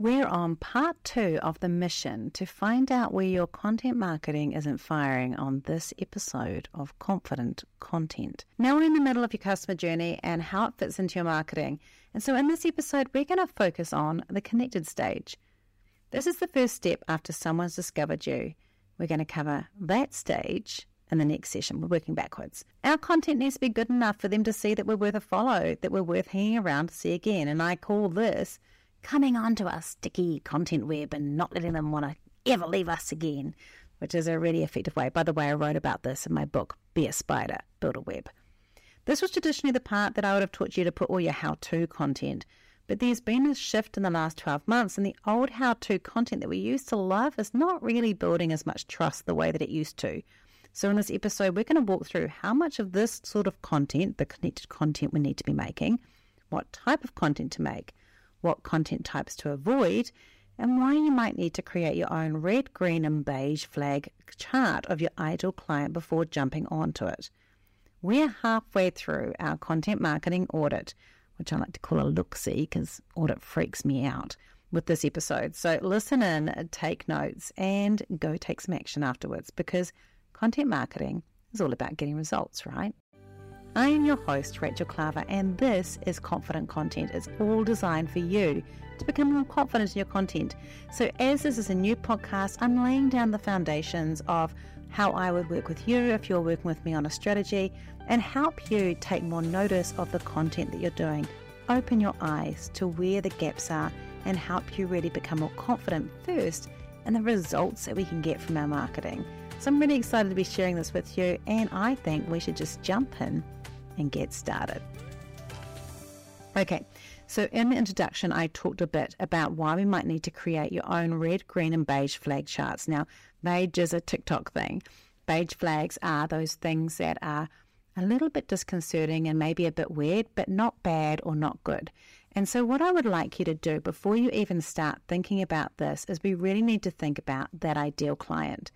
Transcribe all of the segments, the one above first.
We're on part two of the mission to find out where your content marketing isn't firing on this episode of Confident Content. Now we're in the middle of your customer journey and how it fits into your marketing. And so in this episode, we're going to focus on the connected stage. This is the first step after someone's discovered you. We're going to cover that stage in the next session. We're working backwards. Our content needs to be good enough for them to see that we're worth a follow, that we're worth hanging around to see again. And I call this coming onto our sticky content web and not letting them want to ever leave us again, which is a really effective way. By the way, I wrote about this in my book, Be a Spider, Build a Web. This was traditionally the part that I would have taught you to put all your how to content. But there's been a shift in the last 12 months, and the old how to content that we used to love is not really building as much trust the way that it used to. So, in this episode, we're going to walk through how much of this sort of content, the connected content we need to be making, what type of content to make, what content types to avoid, and why you might need to create your own red, green, and beige flag chart of your ideal client before jumping onto it. We're halfway through our content marketing audit, which I like to call a look see because audit freaks me out with this episode. So listen in, take notes, and go take some action afterwards because content marketing is all about getting results, right? I am your host, Rachel Klaver, and this is Confident Content. It's all designed for you to become more confident in your content. So, as this is a new podcast, I'm laying down the foundations of how I would work with you if you're working with me on a strategy and help you take more notice of the content that you're doing. Open your eyes to where the gaps are and help you really become more confident first in the results that we can get from our marketing. So, I'm really excited to be sharing this with you, and I think we should just jump in and get started. Okay, so in the introduction, I talked a bit about why we might need to create your own red, green, and beige flag charts. Now, beige is a TikTok thing. Beige flags are those things that are a little bit disconcerting and maybe a bit weird, but not bad or not good. And so, what I would like you to do before you even start thinking about this is we really need to think about that ideal client.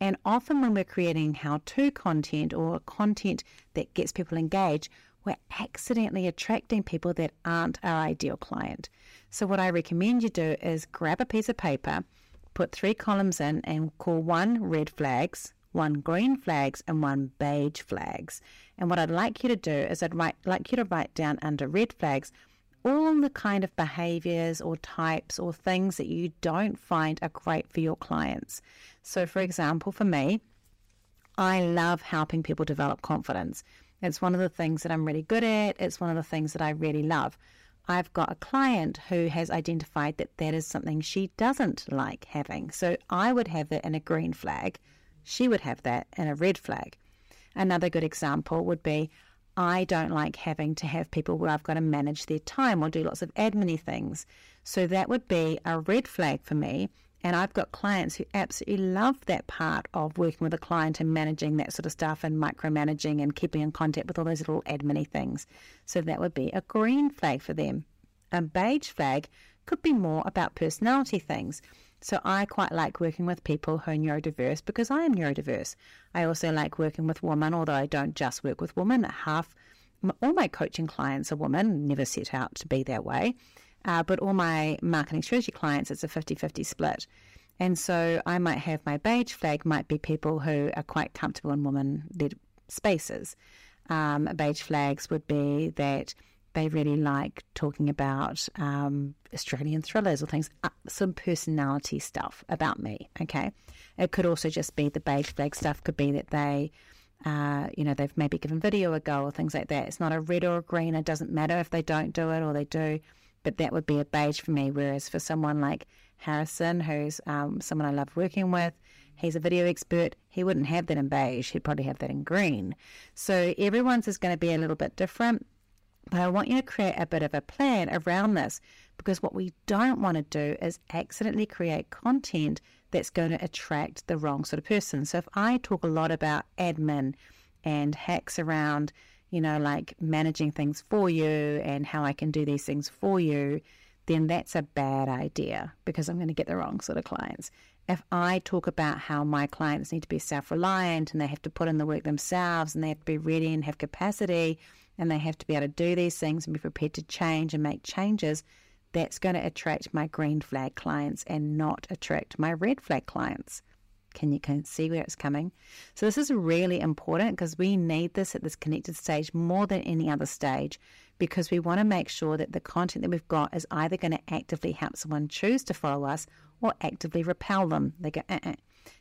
And often, when we're creating how to content or content that gets people engaged, we're accidentally attracting people that aren't our ideal client. So, what I recommend you do is grab a piece of paper, put three columns in, and call one red flags, one green flags, and one beige flags. And what I'd like you to do is I'd write, like you to write down under red flags all the kind of behaviors or types or things that you don't find are great for your clients. So, for example, for me, I love helping people develop confidence. It's one of the things that I'm really good at, it's one of the things that I really love. I've got a client who has identified that that is something she doesn't like having. So I would have that in a green flag. She would have that in a red flag. Another good example would be I don't like having to have people where I've got to manage their time or do lots of admin things. So that would be a red flag for me. And I've got clients who absolutely love that part of working with a client and managing that sort of stuff and micromanaging and keeping in contact with all those little admin things. So that would be a green flag for them. A beige flag could be more about personality things. So I quite like working with people who are neurodiverse because I am neurodiverse. I also like working with women, although I don't just work with women. Half all my coaching clients are women, never set out to be that way. Uh, but all my marketing strategy clients, it's a 50 50 split. And so I might have my beige flag, might be people who are quite comfortable in women led spaces. Um, beige flags would be that they really like talking about um, Australian thrillers or things, uh, some personality stuff about me. Okay, it could also just be the beige flag stuff. Could be that they, uh, you know, they've maybe given video a go or things like that. It's not a red or a green. It doesn't matter if they don't do it or they do, but that would be a beige for me. Whereas for someone like Harrison, who's um, someone I love working with, he's a video expert. He wouldn't have that in beige. He'd probably have that in green. So everyone's is going to be a little bit different. But I want you to create a bit of a plan around this because what we don't want to do is accidentally create content that's going to attract the wrong sort of person. So if I talk a lot about admin and hacks around, you know, like managing things for you and how I can do these things for you, then that's a bad idea because I'm going to get the wrong sort of clients. If I talk about how my clients need to be self reliant and they have to put in the work themselves and they have to be ready and have capacity, and they have to be able to do these things and be prepared to change and make changes, that's going to attract my green flag clients and not attract my red flag clients. Can you can see where it's coming? So this is really important because we need this at this connected stage more than any other stage because we want to make sure that the content that we've got is either going to actively help someone choose to follow us or actively repel them. They go, uh-uh.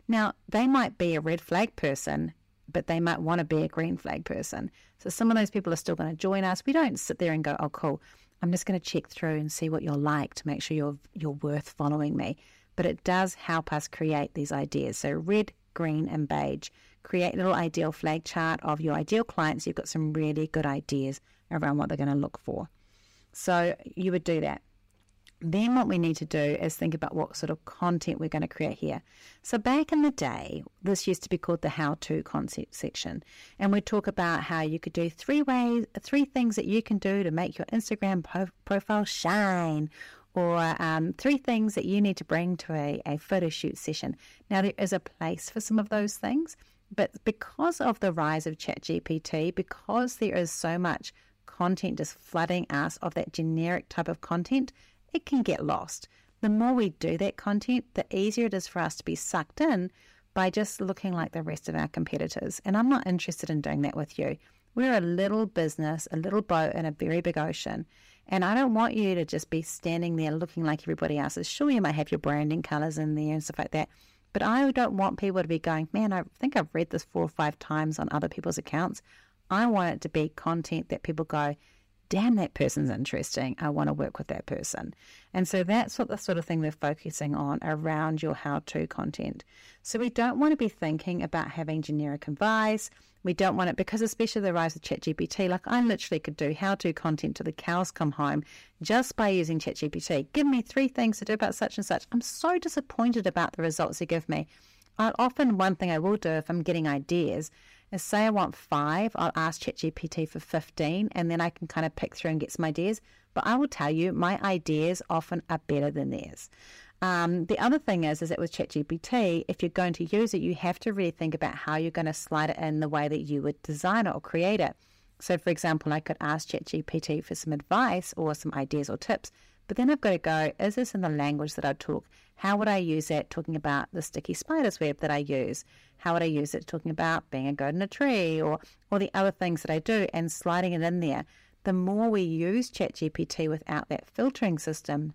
Now, they might be a red flag person, but they might want to be a green flag person. So some of those people are still going to join us. We don't sit there and go, oh, cool, I'm just going to check through and see what you're like to make sure you're, you're worth following me. But it does help us create these ideas. So red, green, and beige. Create a little ideal flag chart of your ideal clients. You've got some really good ideas around what they're going to look for. So you would do that. Then what we need to do is think about what sort of content we're going to create here. So back in the day, this used to be called the how-to concept section, and we talk about how you could do three ways, three things that you can do to make your Instagram po- profile shine, or um, three things that you need to bring to a, a photo shoot session. Now there is a place for some of those things, but because of the rise of ChatGPT, because there is so much content just flooding us of that generic type of content it can get lost. The more we do that content, the easier it is for us to be sucked in by just looking like the rest of our competitors. And I'm not interested in doing that with you. We're a little business, a little boat in a very big ocean. And I don't want you to just be standing there looking like everybody else is. Sure, you might have your branding colors in there and stuff like that. But I don't want people to be going, man, I think I've read this four or five times on other people's accounts. I want it to be content that people go, damn, that person's interesting. I want to work with that person. And so that's what the sort of thing we're focusing on around your how to content. So we don't want to be thinking about having generic advice. We don't want it because, especially the rise of ChatGPT, like I literally could do how to content to the cows come home just by using ChatGPT. Give me three things to do about such and such. I'm so disappointed about the results you give me. I often, one thing I will do if I'm getting ideas is say I want five, I'll ask ChatGPT for 15 and then I can kind of pick through and get some ideas. But I will tell you, my ideas often are better than theirs. Um, the other thing is, is that with ChatGPT, if you're going to use it, you have to really think about how you're going to slide it in the way that you would design it or create it. So, for example, I could ask ChatGPT for some advice or some ideas or tips, but then I've got to go, is this in the language that I talk? How would I use it talking about the sticky spider's web that I use? How would I use it talking about being a goat in a tree or, or the other things that I do and sliding it in there? The more we use ChatGPT without that filtering system,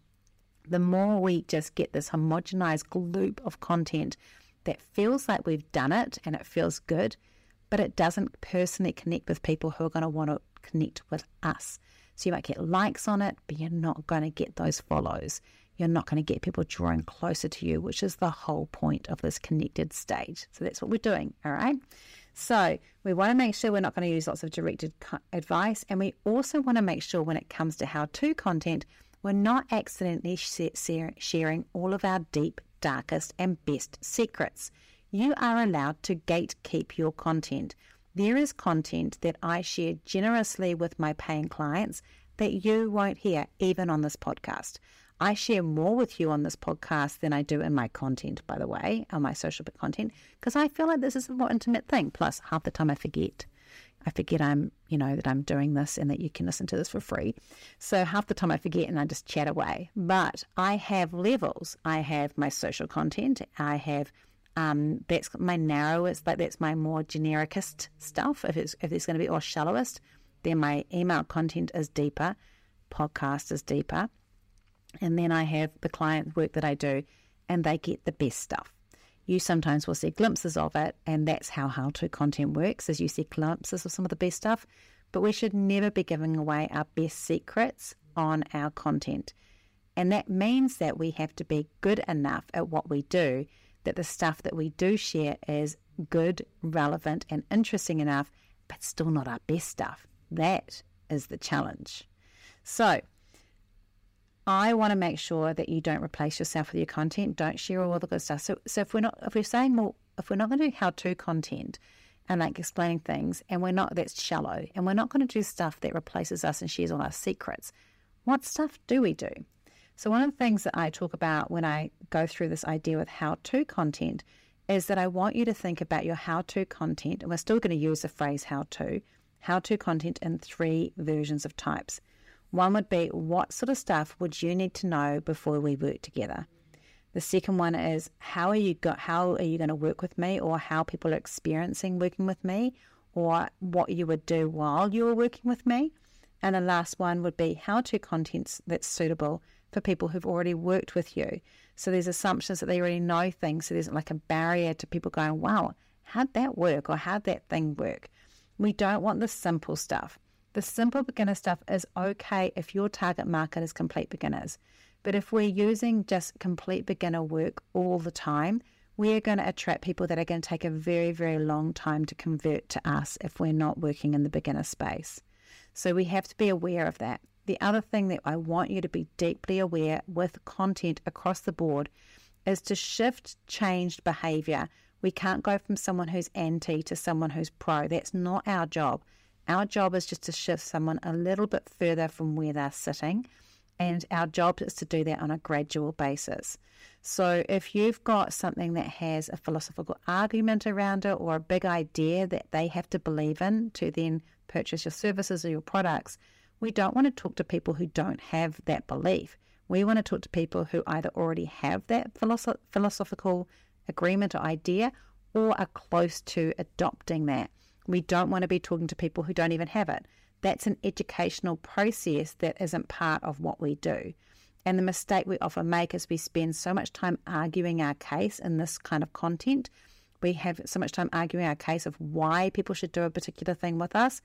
the more we just get this homogenized gloop of content that feels like we've done it and it feels good, but it doesn't personally connect with people who are going to want to connect with us. So you might get likes on it, but you're not going to get those follows. You're not going to get people drawing closer to you, which is the whole point of this connected stage. So that's what we're doing. All right. So we want to make sure we're not going to use lots of directed advice. And we also want to make sure when it comes to how to content, we're not accidentally sharing all of our deep, darkest, and best secrets. You are allowed to gatekeep your content. There is content that I share generously with my paying clients that you won't hear, even on this podcast. I share more with you on this podcast than I do in my content, by the way, on my social content, because I feel like this is a more intimate thing. Plus, half the time I forget. I forget I'm, you know, that I'm doing this and that you can listen to this for free. So half the time I forget and I just chat away. But I have levels. I have my social content. I have um, that's my narrowest, like that's my more genericist stuff. If it's if it's going to be or shallowest, then my email content is deeper, podcast is deeper, and then I have the client work that I do, and they get the best stuff. You sometimes will see glimpses of it, and that's how how-to content works. As you see glimpses of some of the best stuff, but we should never be giving away our best secrets on our content, and that means that we have to be good enough at what we do that the stuff that we do share is good, relevant, and interesting enough, but still not our best stuff. That is the challenge. So, I want to make sure that you don't replace yourself with your content. Don't share all the good stuff. So, so if we're not, if we're saying, well, if we're not going to do how-to content and like explaining things, and we're not, that's shallow, and we're not going to do stuff that replaces us and shares all our secrets. What stuff do we do? So, one of the things that I talk about when I go through this idea with how to content is that I want you to think about your how to content, and we're still going to use the phrase how to, how to content in three versions of types. One would be what sort of stuff would you need to know before we work together? The second one is how are you go- how are you going to work with me or how people are experiencing working with me or what you would do while you were working with me. And the last one would be how to contents that's suitable for people who've already worked with you. So there's assumptions that they already know things. So there's like a barrier to people going, wow, how'd that work or how'd that thing work? We don't want the simple stuff. The simple beginner stuff is okay if your target market is complete beginners. But if we're using just complete beginner work all the time, we're going to attract people that are going to take a very, very long time to convert to us if we're not working in the beginner space. So we have to be aware of that. The other thing that I want you to be deeply aware with content across the board is to shift changed behavior. We can't go from someone who's anti to someone who's pro. That's not our job. Our job is just to shift someone a little bit further from where they're sitting. And our job is to do that on a gradual basis. So if you've got something that has a philosophical argument around it or a big idea that they have to believe in to then purchase your services or your products, we don't want to talk to people who don't have that belief. We want to talk to people who either already have that philosoph- philosophical agreement or idea or are close to adopting that. We don't want to be talking to people who don't even have it. That's an educational process that isn't part of what we do. And the mistake we often make is we spend so much time arguing our case in this kind of content. We have so much time arguing our case of why people should do a particular thing with us.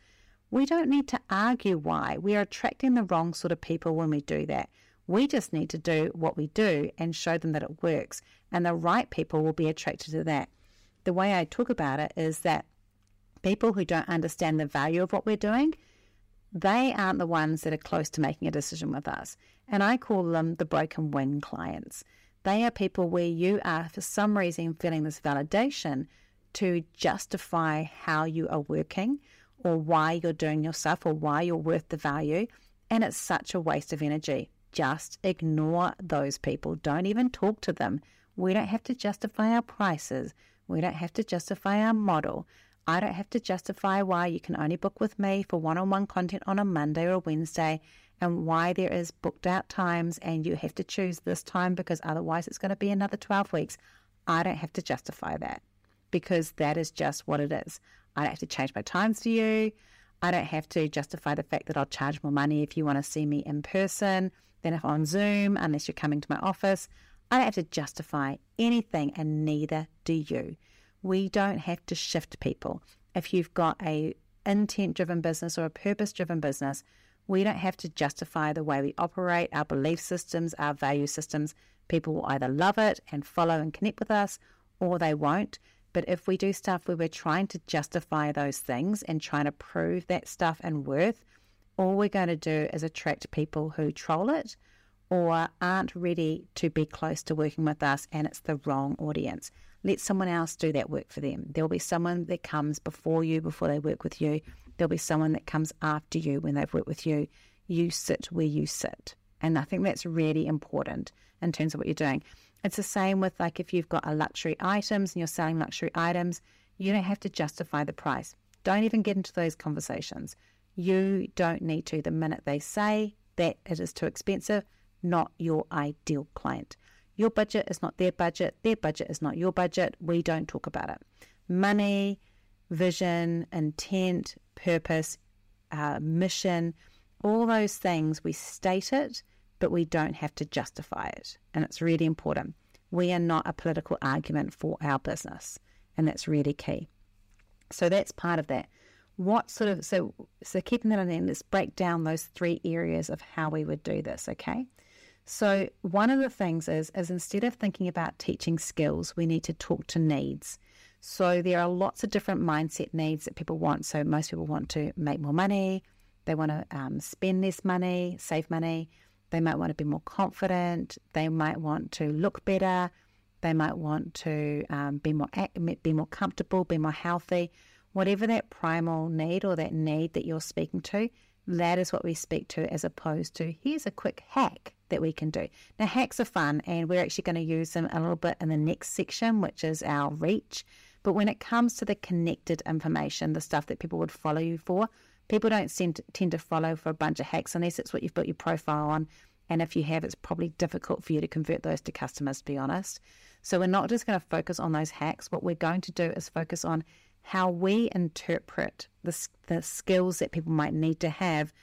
We don't need to argue why. We are attracting the wrong sort of people when we do that. We just need to do what we do and show them that it works. And the right people will be attracted to that. The way I talk about it is that people who don't understand the value of what we're doing, they aren't the ones that are close to making a decision with us. And I call them the broken wing clients. They are people where you are, for some reason, feeling this validation to justify how you are working or why you're doing your stuff or why you're worth the value. And it's such a waste of energy. Just ignore those people. Don't even talk to them. We don't have to justify our prices. We don't have to justify our model. I don't have to justify why you can only book with me for one on one content on a Monday or a Wednesday and why there is booked out times and you have to choose this time because otherwise it's going to be another 12 weeks. I don't have to justify that because that is just what it is. I don't have to change my times for you. I don't have to justify the fact that I'll charge more money if you want to see me in person than if on Zoom, unless you're coming to my office. I don't have to justify anything, and neither do you. We don't have to shift people. If you've got a intent driven business or a purpose driven business, we don't have to justify the way we operate, our belief systems, our value systems. People will either love it and follow and connect with us, or they won't. But if we do stuff where we're trying to justify those things and trying to prove that stuff and worth, all we're going to do is attract people who troll it or aren't ready to be close to working with us and it's the wrong audience. Let someone else do that work for them. There'll be someone that comes before you before they work with you. There'll be someone that comes after you when they've worked with you. You sit where you sit. And I think that's really important in terms of what you're doing. It's the same with like if you've got a luxury items and you're selling luxury items, you don't have to justify the price. Don't even get into those conversations. You don't need to. The minute they say that it is too expensive, not your ideal client. Your budget is not their budget. Their budget is not your budget. We don't talk about it. Money, vision, intent, purpose, uh, mission, all those things, we state it, but we don't have to justify it. And it's really important. We are not a political argument for our business. And that's really key. So that's part of that. What sort of so so keeping that in mind, let's break down those three areas of how we would do this, okay? So one of the things is is instead of thinking about teaching skills, we need to talk to needs. So there are lots of different mindset needs that people want. So most people want to make more money, they want to um, spend less money, save money. They might want to be more confident. They might want to look better. They might want to um, be more be more comfortable, be more healthy. Whatever that primal need or that need that you're speaking to, that is what we speak to, as opposed to here's a quick hack that we can do. Now, hacks are fun, and we're actually going to use them a little bit in the next section, which is our reach. But when it comes to the connected information, the stuff that people would follow you for, People don't tend to follow for a bunch of hacks unless it's what you've built your profile on. And if you have, it's probably difficult for you to convert those to customers, to be honest. So we're not just going to focus on those hacks. What we're going to do is focus on how we interpret the, the skills that people might need to have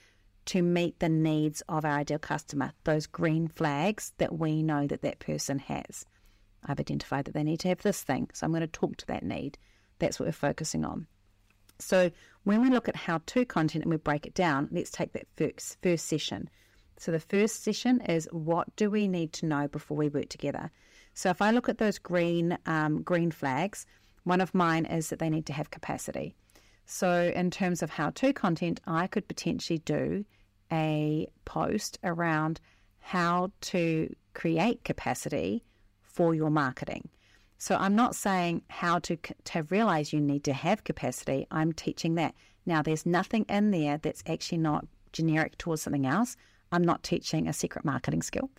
to meet the needs of our ideal customer, those green flags that we know that that person has. I've identified that they need to have this thing, so I'm going to talk to that need. That's what we're focusing on. So when we look at how to content and we break it down, let's take that first, first session. So the first session is what do we need to know before we work together? So if I look at those green um, green flags, one of mine is that they need to have capacity. So in terms of how to content, I could potentially do a post around how to create capacity for your marketing. So I'm not saying how to to realize you need to have capacity. I'm teaching that. Now there's nothing in there that's actually not generic towards something else. I'm not teaching a secret marketing skill.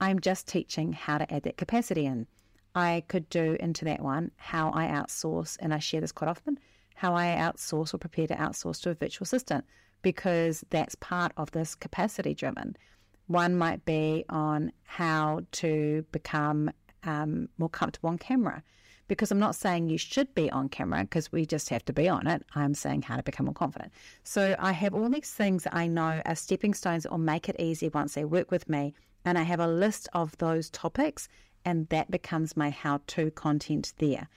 I'm just teaching how to add that capacity in. I could do into that one how I outsource, and I share this quite often, how I outsource or prepare to outsource to a virtual assistant because that's part of this capacity driven. One might be on how to become um, more comfortable on camera. Because I'm not saying you should be on camera because we just have to be on it. I'm saying how to become more confident. So I have all these things that I know are stepping stones will make it easy once they work with me. And I have a list of those topics, and that becomes my how to content there.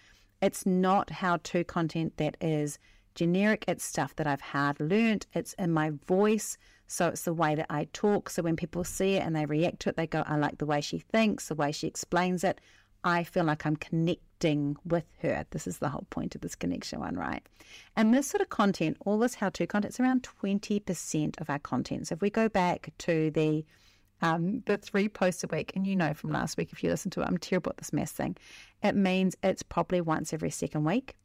It's not how to content that is generic, it's stuff that I've hard learned, it's in my voice. So it's the way that I talk. So when people see it and they react to it, they go, I like the way she thinks, the way she explains it. I feel like I'm connecting with her. This is the whole point of this connection one, right? And this sort of content, all this how to content, it's around 20% of our content. So if we go back to the um, the three posts a week, and you know from last week, if you listen to it, I'm terrible at this math thing. It means it's probably once every second week.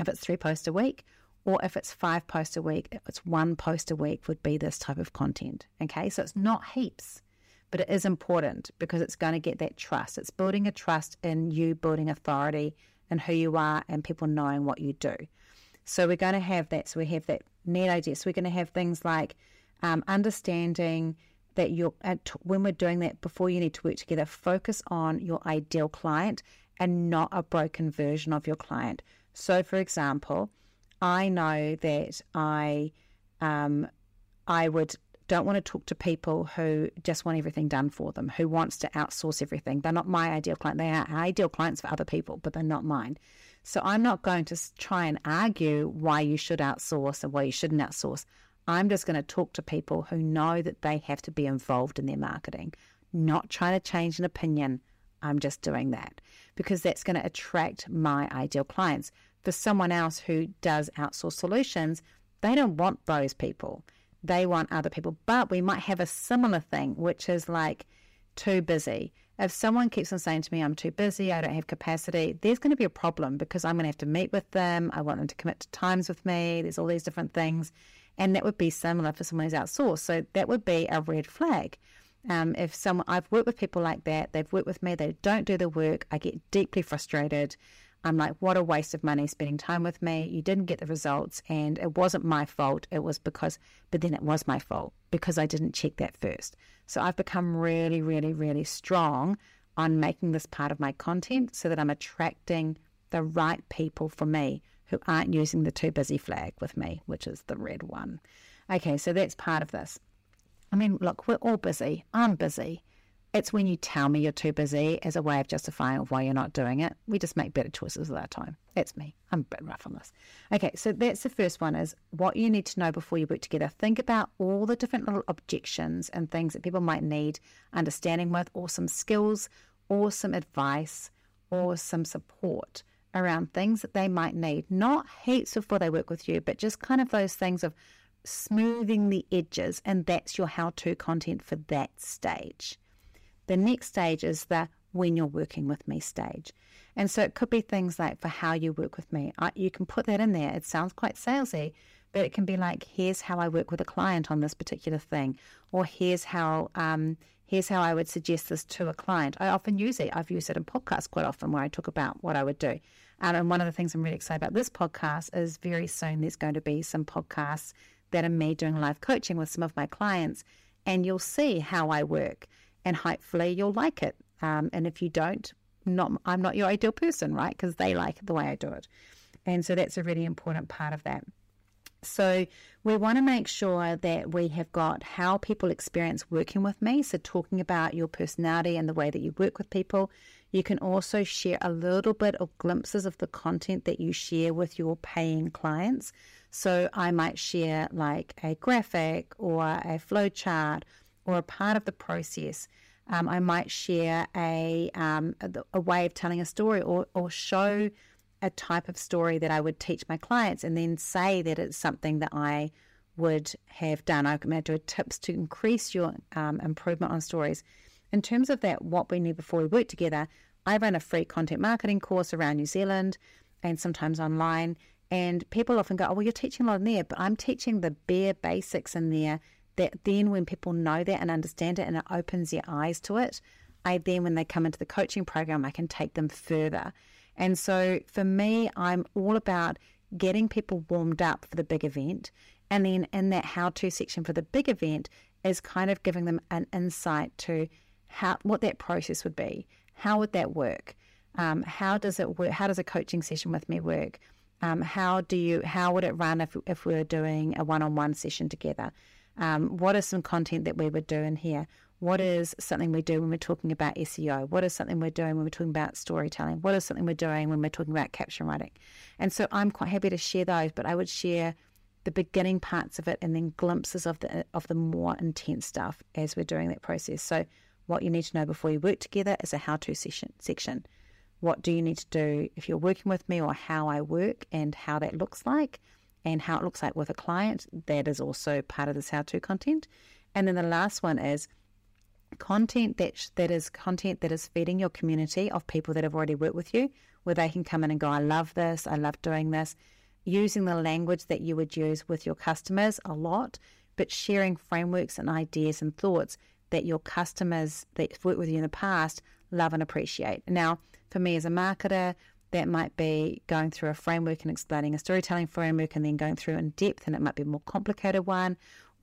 If it's three posts a week, or if it's five posts a week, if it's one post a week, would be this type of content. Okay, so it's not heaps, but it is important because it's going to get that trust. It's building a trust in you, building authority and who you are, and people knowing what you do. So we're going to have that. So we have that net idea. So we're going to have things like um, understanding that you're when we're doing that before you need to work together. Focus on your ideal client and not a broken version of your client. So, for example, I know that I um, I would don't want to talk to people who just want everything done for them, who wants to outsource everything. They're not my ideal client. They are ideal clients for other people, but they're not mine. So I'm not going to try and argue why you should outsource or why you shouldn't outsource. I'm just going to talk to people who know that they have to be involved in their marketing, not trying to change an opinion. I'm just doing that because that's going to attract my ideal clients for someone else who does outsource solutions, they don't want those people. They want other people. But we might have a similar thing, which is like too busy. If someone keeps on saying to me, I'm too busy, I don't have capacity, there's going to be a problem because I'm going to have to meet with them. I want them to commit to times with me. There's all these different things. And that would be similar for someone who's outsourced. So that would be a red flag. Um, if someone, I've worked with people like that, they've worked with me, they don't do the work, I get deeply frustrated. I'm like, what a waste of money spending time with me. You didn't get the results, and it wasn't my fault. It was because, but then it was my fault because I didn't check that first. So I've become really, really, really strong on making this part of my content so that I'm attracting the right people for me who aren't using the too busy flag with me, which is the red one. Okay, so that's part of this. I mean, look, we're all busy. I'm busy. It's when you tell me you're too busy as a way of justifying why you're not doing it. We just make better choices with our time. That's me. I'm a bit rough on this. Okay, so that's the first one is what you need to know before you work together. Think about all the different little objections and things that people might need understanding with, or some skills, or some advice, or some support around things that they might need. Not heaps before they work with you, but just kind of those things of smoothing the edges, and that's your how to content for that stage. The next stage is the when you're working with me stage. And so it could be things like for how you work with me. I, you can put that in there. It sounds quite salesy, but it can be like, here's how I work with a client on this particular thing, or here's how um, here's how I would suggest this to a client. I often use it. I've used it in podcasts quite often where I talk about what I would do. Um, and one of the things I'm really excited about this podcast is very soon there's going to be some podcasts that are me doing live coaching with some of my clients, and you'll see how I work, and hopefully you'll like it. Um, and if you don't, not I'm not your ideal person, right? Because they like the way I do it, and so that's a really important part of that. So, we want to make sure that we have got how people experience working with me. So, talking about your personality and the way that you work with people. You can also share a little bit of glimpses of the content that you share with your paying clients. So, I might share like a graphic or a flow chart or a part of the process. Um, I might share a, um, a, a way of telling a story or, or show a type of story that I would teach my clients and then say that it's something that I would have done. I might do tips to increase your um, improvement on stories. In terms of that, what we need before we work together, I run a free content marketing course around New Zealand and sometimes online. And people often go, Oh, well, you're teaching a lot in there, but I'm teaching the bare basics in there that then when people know that and understand it and it opens their eyes to it, I then, when they come into the coaching program, I can take them further. And so for me, I'm all about getting people warmed up for the big event. And then in that how to section for the big event is kind of giving them an insight to how what that process would be. How would that work? Um, how does it work? How does a coaching session with me work? Um, how do you how would it run if if we were doing a one on one session together? Um, what is some content that we would do in here? What is something we do when we're talking about SEO? What is something we're doing when we're talking about storytelling? What is something we're doing when we're talking about caption writing? And so I'm quite happy to share those, but I would share the beginning parts of it and then glimpses of the of the more intense stuff as we're doing that process. So what you need to know before you work together is a how-to session section. What do you need to do if you're working with me or how I work and how that looks like and how it looks like with a client. That is also part of this how-to content. And then the last one is content that that is content that is feeding your community of people that have already worked with you, where they can come in and go, I love this, I love doing this, using the language that you would use with your customers a lot, but sharing frameworks and ideas and thoughts that your customers that worked with you in the past love and appreciate. Now, for me as a marketer, that might be going through a framework and explaining a storytelling framework and then going through in depth, and it might be a more complicated one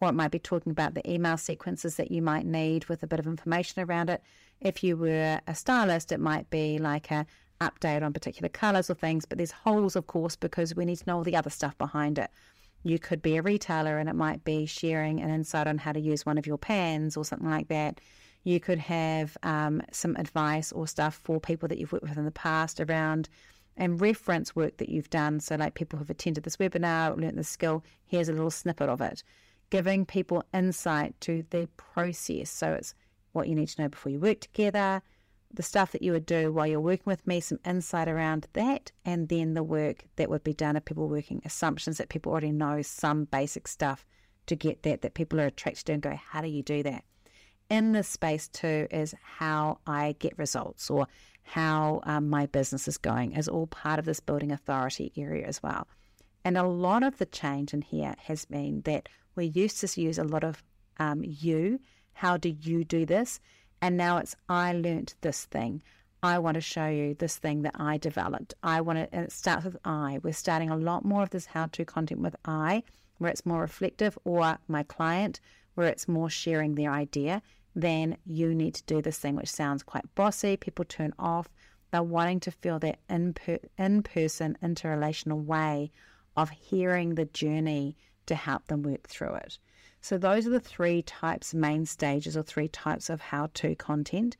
or it might be talking about the email sequences that you might need with a bit of information around it. If you were a stylist, it might be like a update on particular colors or things, but there's holes, of course, because we need to know all the other stuff behind it. You could be a retailer and it might be sharing an insight on how to use one of your pans or something like that. You could have um, some advice or stuff for people that you've worked with in the past around and reference work that you've done. So, like people who've attended this webinar, learned this skill, here's a little snippet of it giving people insight to their process. So it's what you need to know before you work together, the stuff that you would do while you're working with me, some insight around that, and then the work that would be done if people are working, assumptions that people already know some basic stuff to get that, that people are attracted to and go, how do you do that? In this space too is how I get results or how um, my business is going is all part of this building authority area as well. And a lot of the change in here has been that we used to use a lot of um, you. How do you do this? And now it's I learnt this thing. I want to show you this thing that I developed. I want to, and it starts with I. We're starting a lot more of this how to content with I, where it's more reflective, or my client, where it's more sharing their idea than you need to do this thing, which sounds quite bossy. People turn off. They're wanting to feel that in, per, in person, interrelational way of hearing the journey to help them work through it. So, those are the three types, main stages, or three types of how to content.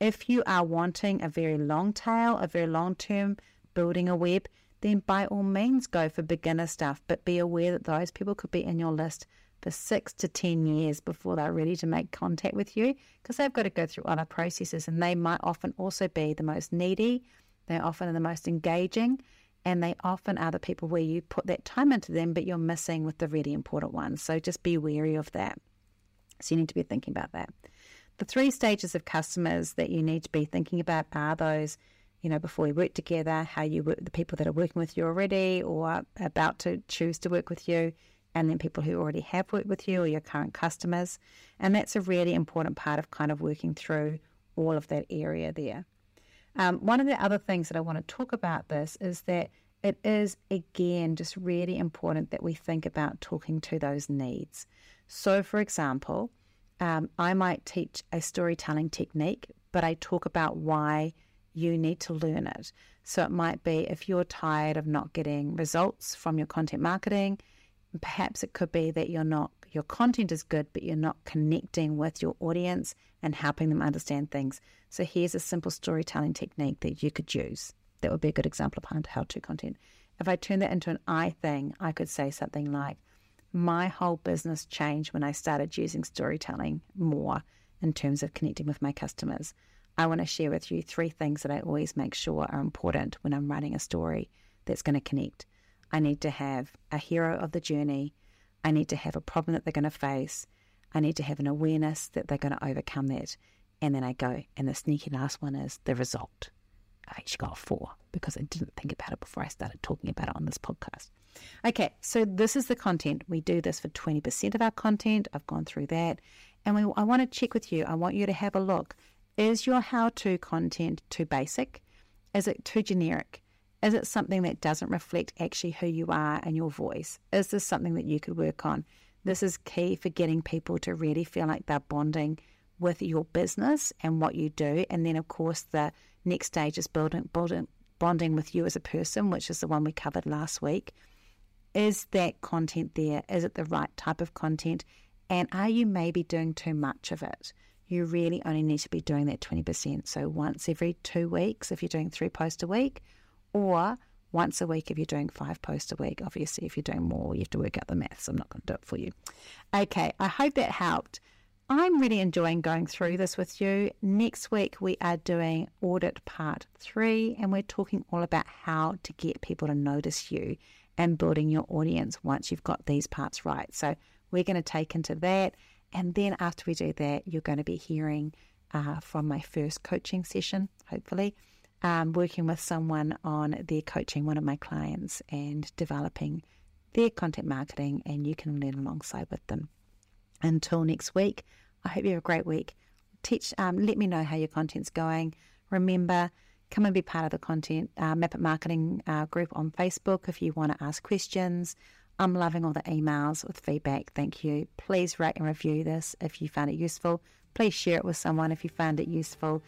If you are wanting a very long tail, a very long term building a web, then by all means go for beginner stuff. But be aware that those people could be in your list for six to 10 years before they're ready to make contact with you because they've got to go through other processes and they might often also be the most needy, they're often the most engaging, and they often are the people where you put that time into them, but you're missing with the really important ones. So just be wary of that. So you need to be thinking about that. The three stages of customers that you need to be thinking about are those, you know, before we work together, how you work, the people that are working with you already or about to choose to work with you, and then people who already have worked with you or your current customers. And that's a really important part of kind of working through all of that area there. Um, one of the other things that I want to talk about this is that it is again just really important that we think about talking to those needs. So, for example, um, I might teach a storytelling technique, but I talk about why you need to learn it. So, it might be if you're tired of not getting results from your content marketing, perhaps it could be that you're not your content is good, but you're not connecting with your audience and helping them understand things. So here's a simple storytelling technique that you could use. That would be a good example of how to content. If I turn that into an I thing, I could say something like, My whole business changed when I started using storytelling more in terms of connecting with my customers. I want to share with you three things that I always make sure are important when I'm writing a story that's going to connect. I need to have a hero of the journey. I need to have a problem that they're going to face. I need to have an awareness that they're going to overcome that. And then I go, and the sneaky last one is the result. I actually got four because I didn't think about it before I started talking about it on this podcast. Okay, so this is the content. We do this for 20% of our content. I've gone through that. And we, I want to check with you. I want you to have a look. Is your how to content too basic? Is it too generic? Is it something that doesn't reflect actually who you are and your voice? Is this something that you could work on? This is key for getting people to really feel like they're bonding with your business and what you do. And then, of course, the next stage is building, building, bonding with you as a person, which is the one we covered last week. Is that content there? Is it the right type of content? And are you maybe doing too much of it? You really only need to be doing that 20%. So once every two weeks, if you're doing three posts a week, or once a week if you're doing five posts a week. Obviously, if you're doing more, you have to work out the maths. I'm not going to do it for you. Okay, I hope that helped. I'm really enjoying going through this with you. Next week, we are doing audit part three, and we're talking all about how to get people to notice you and building your audience once you've got these parts right. So, we're going to take into that. And then, after we do that, you're going to be hearing uh, from my first coaching session, hopefully um, working with someone on their coaching one of my clients and developing their content marketing, and you can learn alongside with them. Until next week, I hope you have a great week. Teach, um, let me know how your content's going. Remember, come and be part of the content uh, Map It Marketing uh, group on Facebook if you want to ask questions. I'm loving all the emails with feedback. Thank you. Please rate and review this if you found it useful. Please share it with someone if you found it useful.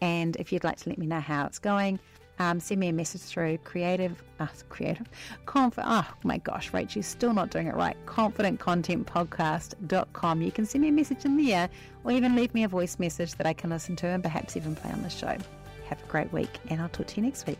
And if you'd like to let me know how it's going, um, send me a message through creative, uh, creative, confident. Oh my gosh, Rachel's still not doing it right. Confidentcontentpodcast.com. You can send me a message in there or even leave me a voice message that I can listen to and perhaps even play on the show. Have a great week, and I'll talk to you next week.